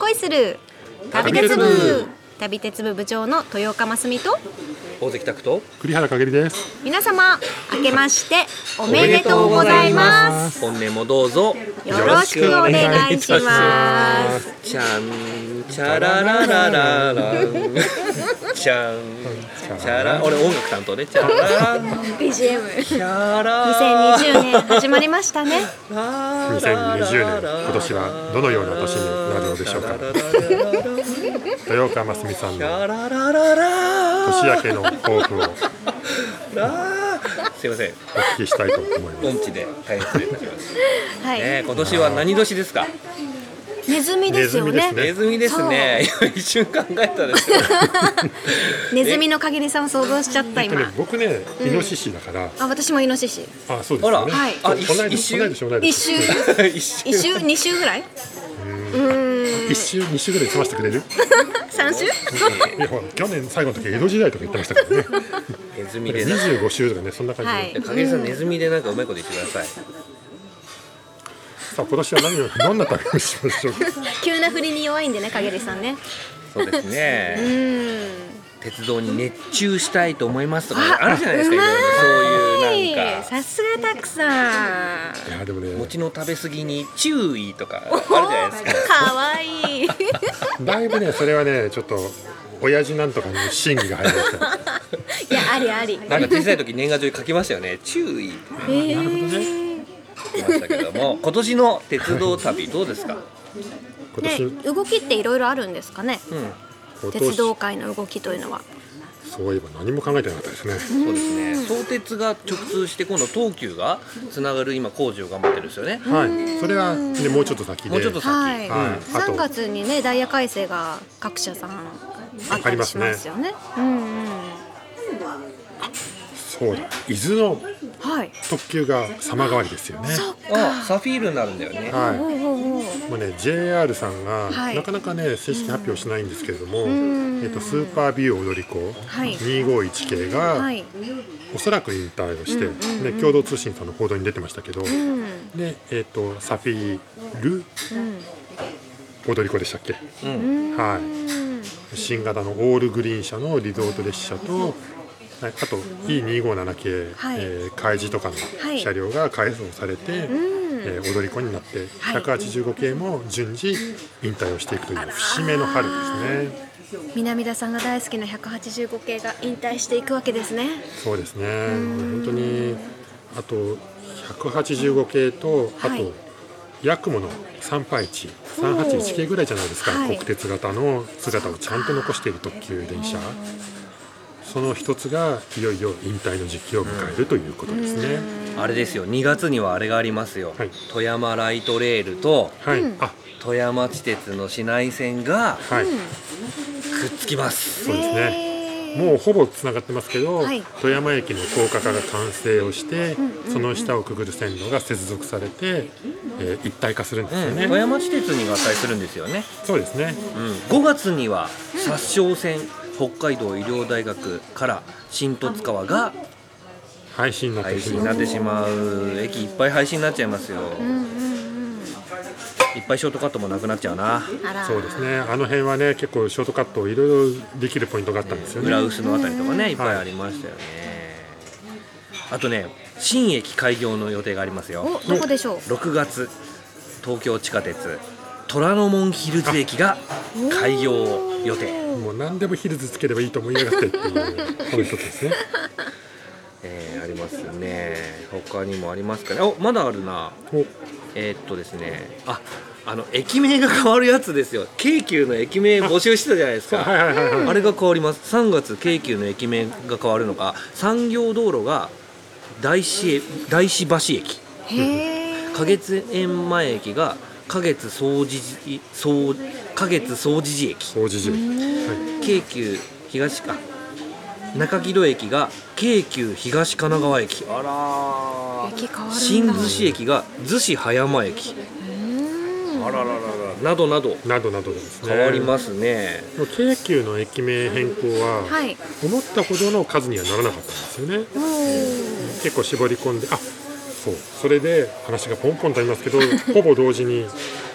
恋する。旅鉄部。旅鉄部部長の豊岡真澄と。大関拓と栗原かげりです。皆様明けましておめでとうございます。本年もどうぞ。よろしくお願いします。ちゃんちゃらららららんちゃんちゃら俺音楽担当ねちゃら BGM ちゃら2020年始まりましたね2020年今年はどのような年になるのでしょうか豊岡真澄さんの年明けの抱負をすいませんお聞きしたいと思います。音痴で大変失礼いたしますはい、ね今年は何年ですかネズミですよね。ネネズミですね。今一瞬考えたんですよ。ネズミの限りさんを想像しちゃった今、僕ねイノシシだから、あ私もイノシシ。あそうですね。はい。あ一周？一年。周？一瞬一周？二周ぐらい？うーん。一周二周ぐらい済ませてくれる？三周？いやほら去年最後の時江戸時代とか言ってましたからね。ネズミで二な十五周とかねそんな感じで影さんネズミでなんかうまいこと言ってくださいさあ今年は何を どんな旅をしましょうか？急な振りに弱いんでね陰りさんね。そうですうね鉄道に熱中したいと思いますとかねあるじゃないですかい。ろいろそういうなんか。さすがたくさん。いやでもね餅の食べ過ぎに注意とかあるじゃないですか。かわいい。だいぶねそれはねちょっと親父なんとかに審議が入りました。いやありあり。なんか小さい時年賀状に書きましたよね。注意。えー。書きましたけども 今年の鉄道旅どうですか？今年、ね動きっていろいろあるんですかね？うん。今鉄道年界の動きというのは。そういえば何も考えてなかったですね。そうですね。相鉄が直通して今度東急がつながる今工事を頑張ってるんですよね。はい。それはねもうちょっと先で。もうちょっと先、はい、はい。あと。3月にねダイヤ改正が各社さんあったりしますよね。うんうん。そう。だ。伊豆のはい特急が様変わりですよね。そっあサフィールになるんだよね。はい。もうね JR さんが、はい。なかなかね正式発表しないんですけれども、ん。えっとスーパービュー踊り子はい。251系が、はい。おそらく引退をして、うんうんうん。ね共同通信さんの報道に出てましたけど、うん。でえっとサフィール踊り子でしたっけ？うん。はい。うん新型のオールグリーン車のリゾート列車と、はい、あと E257 系、はい。えー開示とかのはい車両が改装されて、うん。えー踊り子になって、はい。185系も順次引退をしていくという節目の春ですね。南田さんが大好きな185系が引退していくわけですね。そうですね。本当にあと185系とあと、はい。ヤクモの381、381系ぐらいじゃないですか、はい。国鉄型の姿をちゃんと残している特急電車。その一つがいよいよ引退の時期を迎えるということですね。あれですよ。2月にはあれがありますよ、はい。富山ライトレールとはい、富山地鉄の市内線がはい、くっつきます。そうですね。ねもうほぼつながってますけど、はい。富山駅の高架化が完成をして、んうんその下をくぐる線路が接続されて、えー一体化するんですようん、ね。富山地鉄に合体するんですよね、そうですね。うん、5月には殺傷線北海道医療大学から新十津川が配信になって廃止になってしまう。駅いっぱい廃止になっちゃいますよ、うんうんうん。いっぱいショートカットもなくなっちゃうな。そうですね。あの辺はね、結構ショートカットいろいろできるポイントがあったんですよね。裏臼のあたりとかうんねいっぱいありましたよね、あとね新駅開業の予定がありますよ。おどこでしょう？6月東京地下鉄虎ノ門ヒルズ駅が開業予定、もう何でもヒルズつければいいと思いやがってっていうこの一つですね。えーありますね。他にもありますかね。おまだあるな。お、えーっとですね。ああの駅名が変わるやつですよ。京急の駅名募集してたじゃないですか。はいはいはいはい。あれが変わります。3月京急の駅名が変わるのが産業道路が大師大師橋駅。へえ花月園前駅が花月総持寺総花月総持寺駅。掃除時。は京急東か。中木戸駅が京急東神奈川駅。あらー。駅変わるんだ。新逗子駅が逗子葉山駅。うん。あらららら。などなど。い。などなどですね。変わりますね。もう京急の駅名変更は、はい。思ったほどの数にはならなかったんですよね。結構絞り込んで、あ、そう、それで話がポンポンとありますけど、ほぼ同時に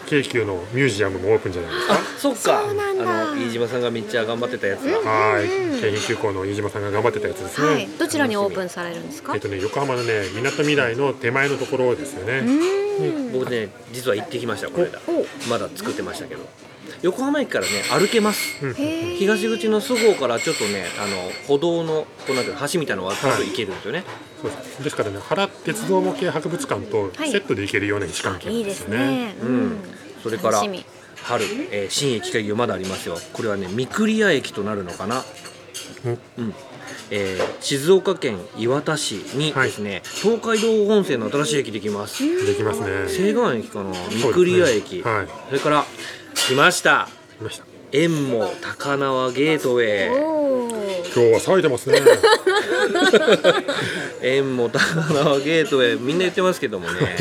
京急のミュージアムもオープンじゃないですか。あそっか。あの飯島さんがめっちゃ頑張ってたやつ。だはい。京浜急行の飯島さんが頑張ってたやつですね、はい。どちらにオープンされるんですか？えっとね横浜のねみなとみらいの手前のところですよね、僕ね実は行ってきましたこの間。おまだ作ってましたけど。横浜駅からね歩けます。東口のそごうからちょっとねあの歩道のこうなんていうの橋みたいなのが渡ると行けるんですよね、そうです。ですからね原鉄道模型博物館とはい。セットで行けるような位置関係なんいいですですよね,、ねうん。それから春、えー新駅開業まだありますよ。これはね三栗屋駅となるのかなうん。うんえー静岡県磐田市にですね、東海道本線の新しい駅できます。できますね。西岸駅かな？三そう栗屋駅はい。それから来ました。来ました。縁も高輪ゲートウェイ。今日は騒いでますね。縁も高輪ゲートウェイ。みんな言ってますけどもね、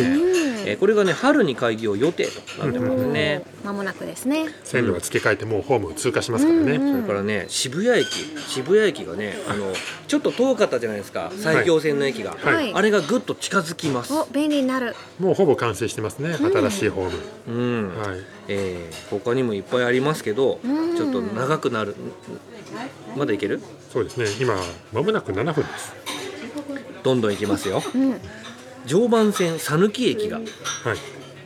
えーこれがね春に開業予定となってますね、間もなくですね。線路が付け替えてもうホームを通過しますからね、それからね渋谷駅渋谷駅がねあのちょっと遠かったじゃないですか。埼京線の駅が、はい。あれがぐっと近づきます、お便利になる。もうほぼ完成してますね。新しいホーム、うん。はい。えー他にもいっぱいありますけど、うん。ちょっと長くなるまだいける？そうですね。今まもなく7分です。どんどん行きますよ。うん常磐線讃岐駅がはい。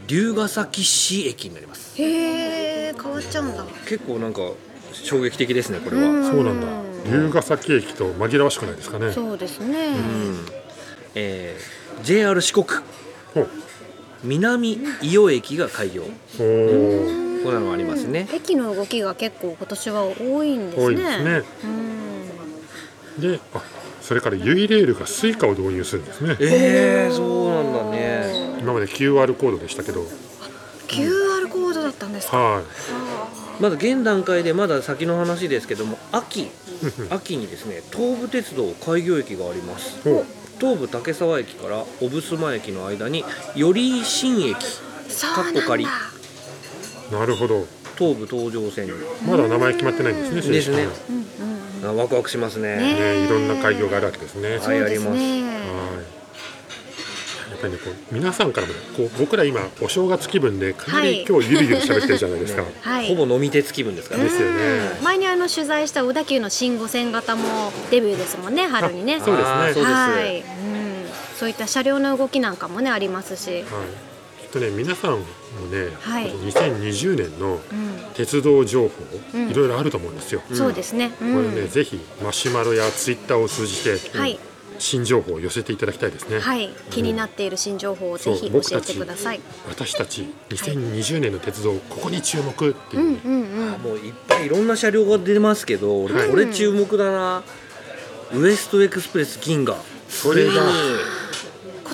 龍ヶ崎市駅になります。へえ変わっちゃうんだ。結構なんか衝撃的ですねこれは、うん。そうなんだ。龍ヶ崎駅と紛らわしくないですかね。そうですね。えー JR 四国。ほう。南伊予駅が開業。おーこんなのがありますね。駅の動きが結構今年は多いんですね。多いですね。うん。であそれからユイレールが Suica を導入するんですね。えー、そうなんだね。今まで QR コードでしたけど。QR コードだったんですか？はまだ現段階でまだ先の話ですけども秋。秋にですね東武鉄道開業駅があります。いほう東武竹沢駅から男衾駅の間に寄居新駅。かっこ仮。なるほど。東武東上線。まだ名前決まってないんですねですね。うんうんあワクワクしますね。ねねいろんな開業があるわけですね。はいあね。はい。やっぱりね、こう皆さんからもね、こう僕ら今お正月気分でかなり今日ゆるゆる喋ってるじゃないですか。ね。はい。ほぼ飲み鉄気分ですからね。ですよね。前にあの取材した小田急の新五線型もデビューですもんね春にね。あそうですね。そうです、はい、うん、そういった車両の動きなんかもねありますし、はい。とね皆さんもね、はい。2020年のうん。鉄道情報、うん。いろいろあると思うんですよ。そうですね、うこんれね、ぜひマシュマロやツイッターを通じて、はい。新情報を寄せていただきたいですね。はい、気になっている新情報をぜひ教えてください。私たち2020年の鉄道ここに注目っていう。う、んうんうん。もういっぱいいろんな車両が出ますけど俺はい。これ注目だな、ウエストエクスプレス銀河。それが今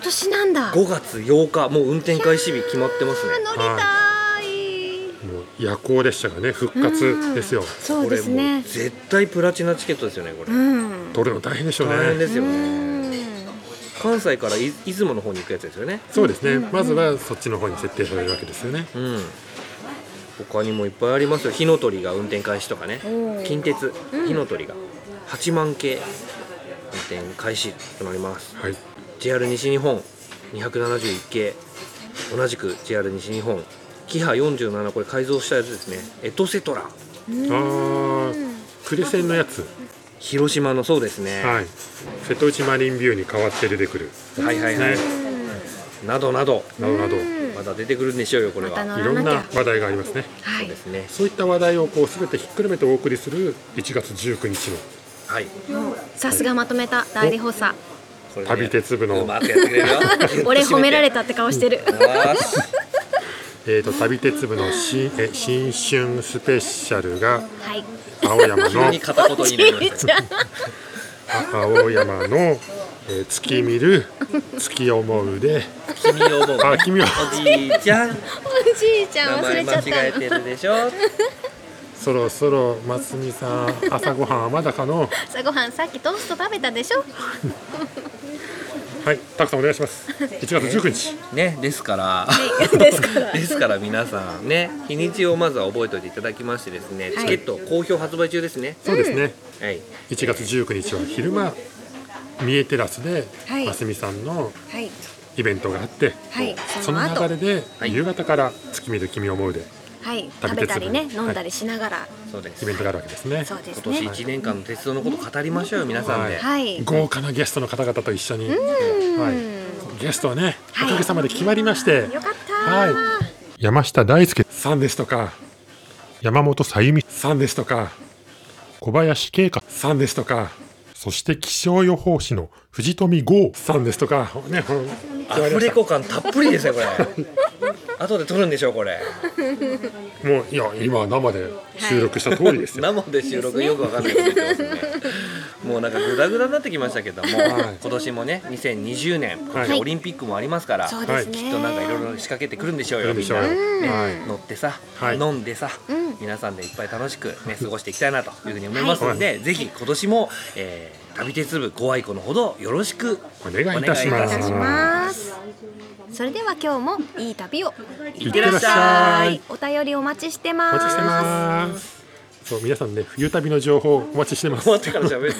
年なんだ。5月8日もう運転開始日決まってますね。乗りたい。もう夜行列車がね復活ですよ。そうですこれもうね。絶対プラチナチケットですよねこれ、うん。取るの大変でしょうね。大変ですようねん。関西からい出雲の方に行くやつですよね。そうですね、まずはそっちの方に設定されるわけですよね。うん。他にもいっぱいありますよ。火の鳥が運転開始とかね。近鉄。うん。火の鳥が。8万系。運転開始となります。はい、JR 西日本271系同じく JR 西日本。キハ47これ改造したやつですね。エトセトラ。ああ、呉線のやつ、広島のそうですね、はい、瀬戸内マリンビューに変わって出てくる。はいはいはい。ね。などなど。などなど、まだ出てくるんでしょうよこれは。乗らないろんな。話題がありますね。はい。そうですね。そういった話題をこうすべてひっくるめてお送りする1月19日の。はい。さすがまとめた代理補佐。旅鉄部の。うまくやってくれるよ。俺褒められたって顔してる。えー、と旅鉄部の新え新春スペシャルがはい。青山の。青山の、えー月見る月思うで。君を思うあ君をおじいちゃん。おじいちゃん忘れちゃったの。間違えてるでしょ。そろそろ松見さん朝ごはんはまだかの？朝ごはんさっきトースト食べたでしょ。はいたくさんお願いします。1月19日ねですから。はい。ですから。ですから 皆さん。ね日にちをまずは覚えておいていただきましてですね、はい。チケット好評発売中ですね。そうですね、はい。1月19日は昼間三重テラスで、はい。ますみさんのはい。イベントがあってはい。その流れではい。夕方から月見る君を思うではい食べたりねはい飲んだりしながら、そうです。イベントがあるわけですね。そうです今年ね1年間の鉄道のこと語りましょうよ皆さんで、はい。豪華なゲストの方々と一緒に、うん。はい、ゲストはねはい。おかげさまで決まりまして、よかった。はい。山下大輔さんですとか。山本さゆみ。さんですとか。小林慶香。さんですとか。そして気象予報士の藤富剛さんですとか。ねほん。アフレコ感たっぷりですねこれ 後で撮るんでしょうこれ。もういや今生で収録した通りですよ、生で収録よくわかんないもうなんかグダグダになってきましたけども、はい。今年もね2020年今はい。年オリンピックもありますから、きっとなんかいろいろ仕掛けてくるんでしょうよみんな、ねはい。乗ってさ、はい。飲んでさ、うん。皆さんでいっぱい楽しくね過ごしていきたいなというふうに思いますので、ぜひ今年も、えー、旅鉄部ご愛顧のほどよろしくお願いいたします。お願いいたしますそれでは今日もいい旅を。い。ってらっしゃい。お便りお待ちしてます。お待ちしてます。そう皆さんね冬旅の情報お待ちしてます。終わってから喋る